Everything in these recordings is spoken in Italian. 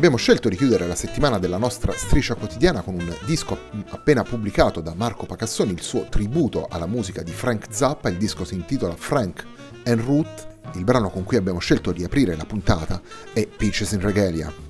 Abbiamo scelto di chiudere la settimana della nostra striscia quotidiana con un disco appena pubblicato da Marco Pacassoni, il suo tributo alla musica di Frank Zappa. Il disco si intitola Frank and Root. Il brano con cui abbiamo scelto di aprire la puntata è Peaches in Regalia.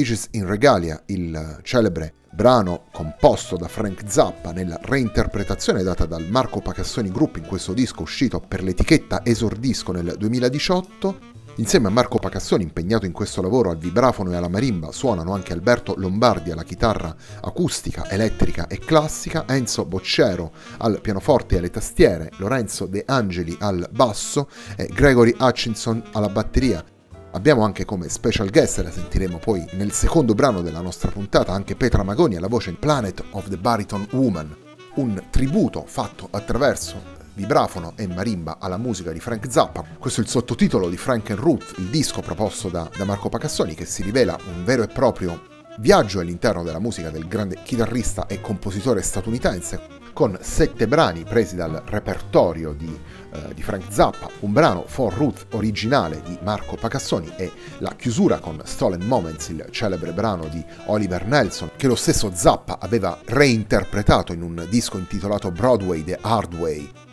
Peaches in Regalia, il celebre brano composto da Frank Zappa nella reinterpretazione data dal Marco Pacassoni Group in questo disco uscito per l'etichetta Esordisco nel 2018. Insieme a Marco Pacassoni, impegnato in questo lavoro al vibrafono e alla marimba, suonano anche Alberto Lombardi alla chitarra acustica, elettrica e classica, Enzo Boccero al pianoforte e alle tastiere, Lorenzo De Angeli al basso e Gregory Hutchinson alla batteria. Abbiamo anche come special guest, la sentiremo poi nel secondo brano della nostra puntata, anche Petra Magoni alla voce Planet of the Bariton Woman, un tributo fatto attraverso vibrafono e marimba alla musica di Frank Zappa. Questo è il sottotitolo di Frank and Ruth, il disco proposto da, da Marco Pacassoni, che si rivela un vero e proprio viaggio all'interno della musica del grande chitarrista e compositore statunitense, con sette brani presi dal repertorio di, uh, di, Frank Zappa, un brano For Ruth originale di Marco Pacassoni e la chiusura con Stolen Moments, il celebre brano di Oliver Nelson, che lo stesso Zappa aveva reinterpretato in un disco intitolato Broadway The Hard Way.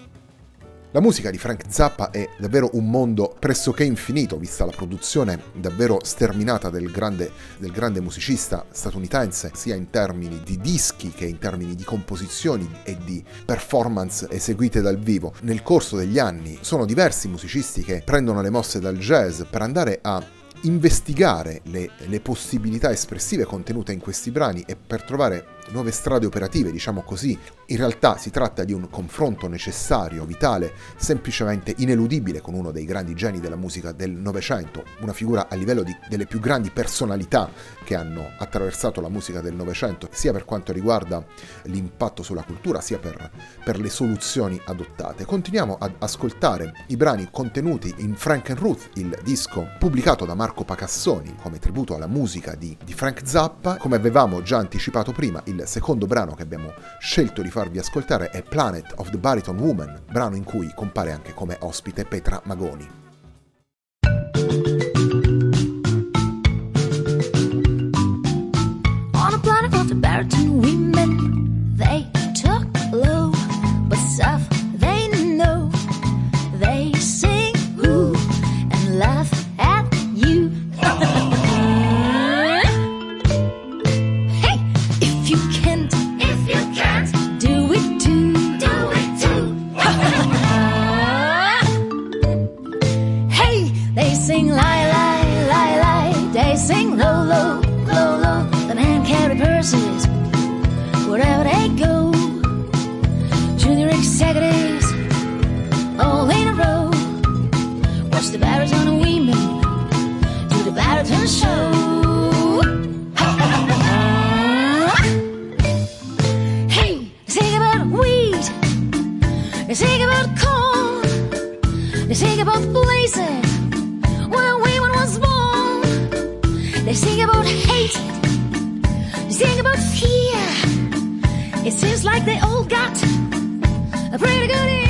La musica di Frank Zappa è davvero un mondo pressoché infinito, vista la produzione davvero sterminata del grande, del grande, musicista statunitense, sia in termini di dischi che in termini di composizioni e di performance eseguite dal vivo. Nel corso degli anni sono diversi musicisti che prendono le mosse dal jazz per andare a investigare le, le possibilità espressive contenute in questi brani e per trovare nuove strade operative, diciamo così. In realtà si tratta di un confronto necessario, vitale, semplicemente ineludibile con uno dei grandi geni della musica del Novecento, una figura a livello di, delle più grandi personalità che hanno attraversato la musica del Novecento, sia per quanto riguarda l'impatto sulla cultura, sia per, per le soluzioni adottate. Continuiamo ad ascoltare i brani contenuti in Frank and Ruth, il disco pubblicato da Marco Pacassoni come tributo alla musica di, di Frank Zappa. Come avevamo già anticipato prima, il il secondo brano che abbiamo scelto di farvi ascoltare è Planet of the Bariton Woman, brano in cui compare anche come ospite Petra Magoni. sing low, low, low, low. The man carry purses wherever they go. Junior executives all in a row. Watch the baritone women do the baritone show. They sing about corn. They sing about places. They sing about hate, they sing about fear. It seems like they all got a pretty good ear.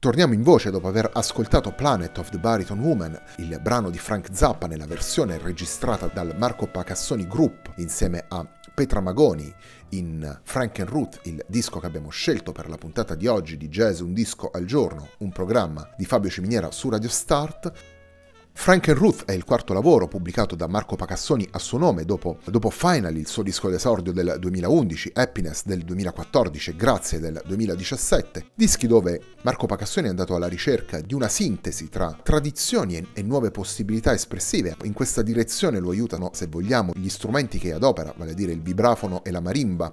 Torniamo in voce dopo aver ascoltato Planet of the Baritone Woman, il brano di Frank Zappa nella versione registrata dal Marco Pacassoni Group insieme a Petra Magoni in Frank and Ruth, il disco che abbiamo scelto per la puntata di oggi di Jazz Un disco al giorno, un programma di Fabio Ciminiera su Radio Start. Frank Ruth è il quarto lavoro pubblicato da Marco Pacassoni a suo nome dopo, dopo Finally, il suo disco d'esordio del 2011, Happiness del 2014 e Grazie del 2017, dischi dove Marco Pacassoni è andato alla ricerca di una sintesi tra tradizioni e, e nuove possibilità espressive. In questa direzione lo aiutano, se vogliamo, gli strumenti che adopera, vale a dire il vibrafono e la marimba,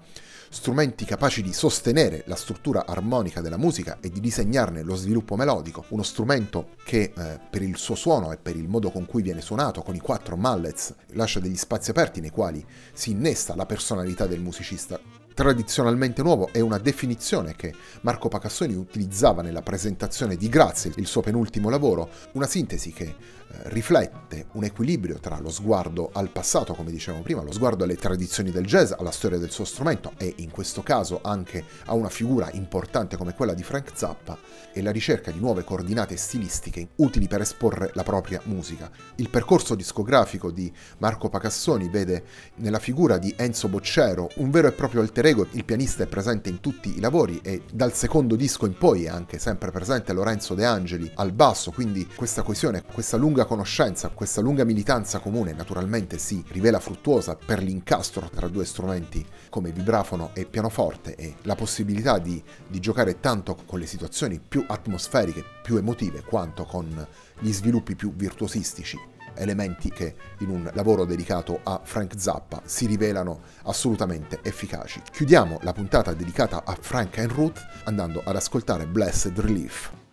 strumenti capaci di sostenere la struttura armonica della musica e di disegnarne lo sviluppo melodico, uno strumento che eh, per il suo suono e per il modo con cui viene suonato, con i quattro mallets, lascia degli spazi aperti nei quali si innesta la personalità del musicista. Tradizionalmente nuovo è una definizione che Marco Pacassoni utilizzava nella presentazione di Grazie, il suo penultimo lavoro, una sintesi che riflette un equilibrio tra lo sguardo al passato, come dicevamo prima, lo sguardo alle tradizioni del jazz, alla storia del suo strumento e in questo caso anche a una figura importante come quella di Frank Zappa e la ricerca di nuove coordinate stilistiche utili per esporre la propria musica. Il percorso discografico di Marco Pacassoni vede nella figura di Enzo Boccero un vero e proprio alter ego, il pianista è presente in tutti i lavori e dal secondo disco in poi è anche sempre presente Lorenzo De Angeli al basso, quindi questa coesione, questa lunga conoscenza, questa lunga militanza comune naturalmente si rivela fruttuosa per l'incastro tra due strumenti come vibrafono e pianoforte e la possibilità di, di giocare tanto con le situazioni più atmosferiche, più emotive, quanto con gli sviluppi più virtuosistici elementi che in un lavoro dedicato a Frank Zappa si rivelano assolutamente efficaci. Chiudiamo la puntata dedicata a Frank and Ruth andando ad ascoltare Blessed Relief.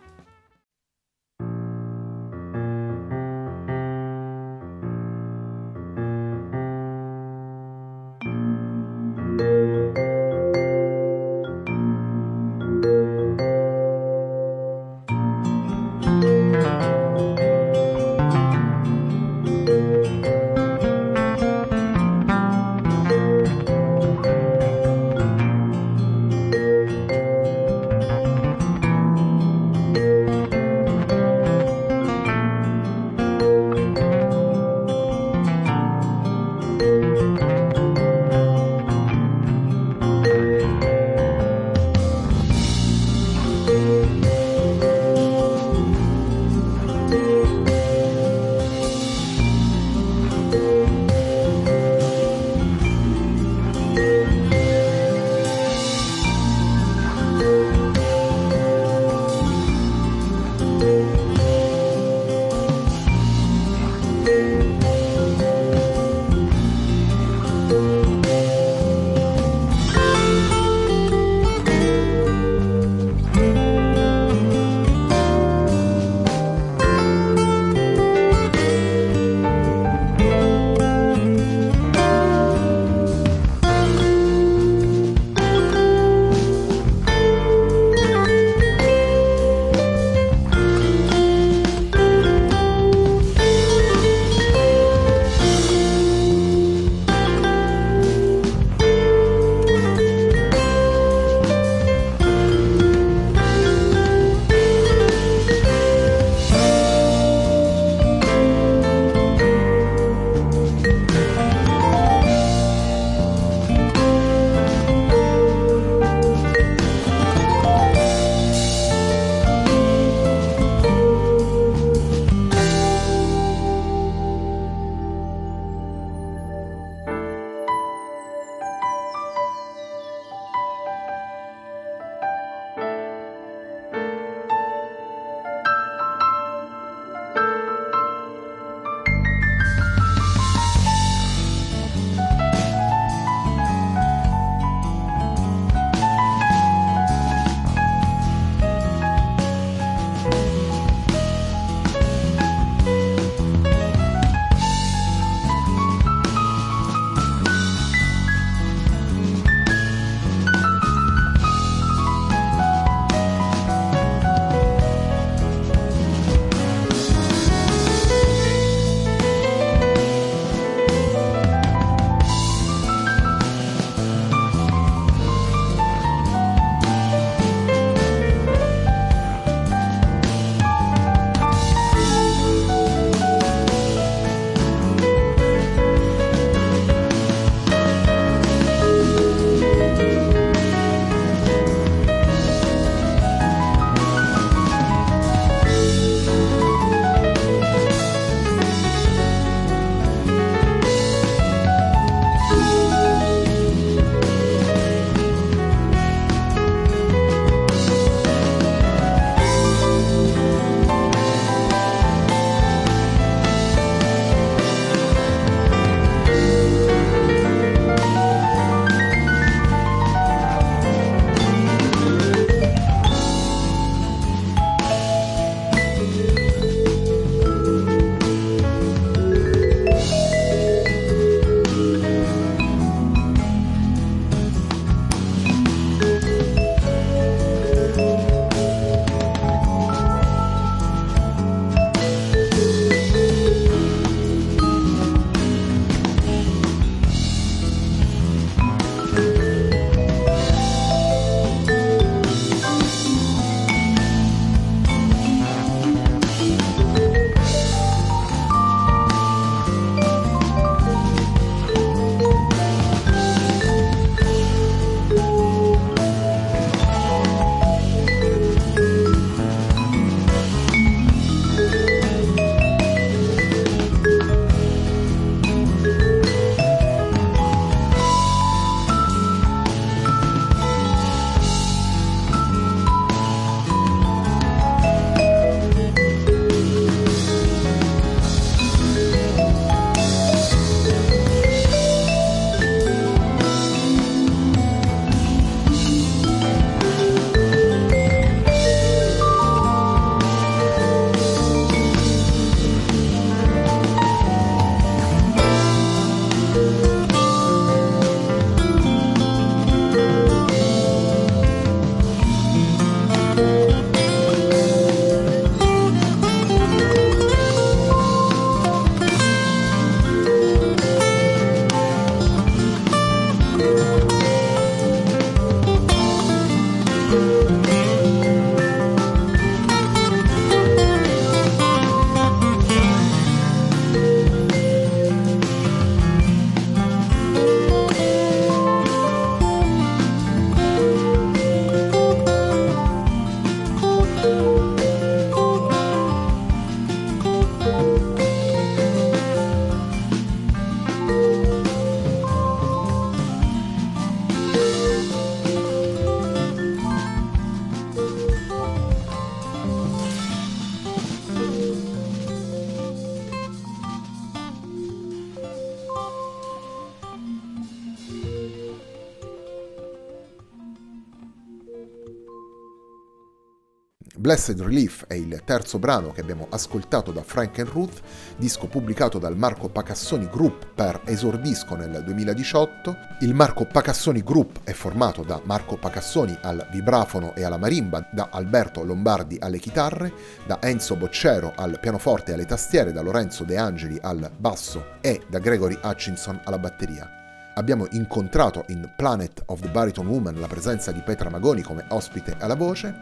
Blessed Relief è il terzo brano che abbiamo ascoltato da Frank and Ruth, disco pubblicato dal Marco Pacassoni Group per Esordisco nel 2018. Il Marco Pacassoni Group è formato da Marco Pacassoni al vibrafono e alla marimba, da Alberto Lombardi alle chitarre, da Enzo Boccero al pianoforte e alle tastiere, da Lorenzo De Angeli al basso e da Gregory Hutchinson alla batteria abbiamo incontrato in Planet of the Bariton Woman la presenza di Petra Magoni come ospite alla voce.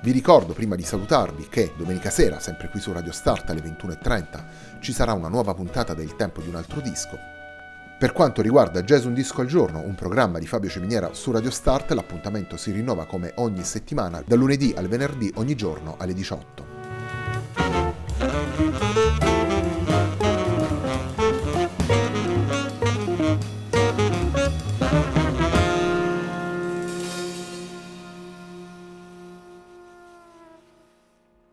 Vi ricordo prima di salutarvi che domenica sera, sempre qui su Radio Start alle 21.30, ci sarà una nuova puntata del Tempo di un altro disco. Per quanto riguarda Jazz Un Disco al Giorno, un programma di Fabio Ciminiera su Radio Start, l'appuntamento si rinnova come ogni settimana, da lunedì al venerdì ogni giorno alle 18.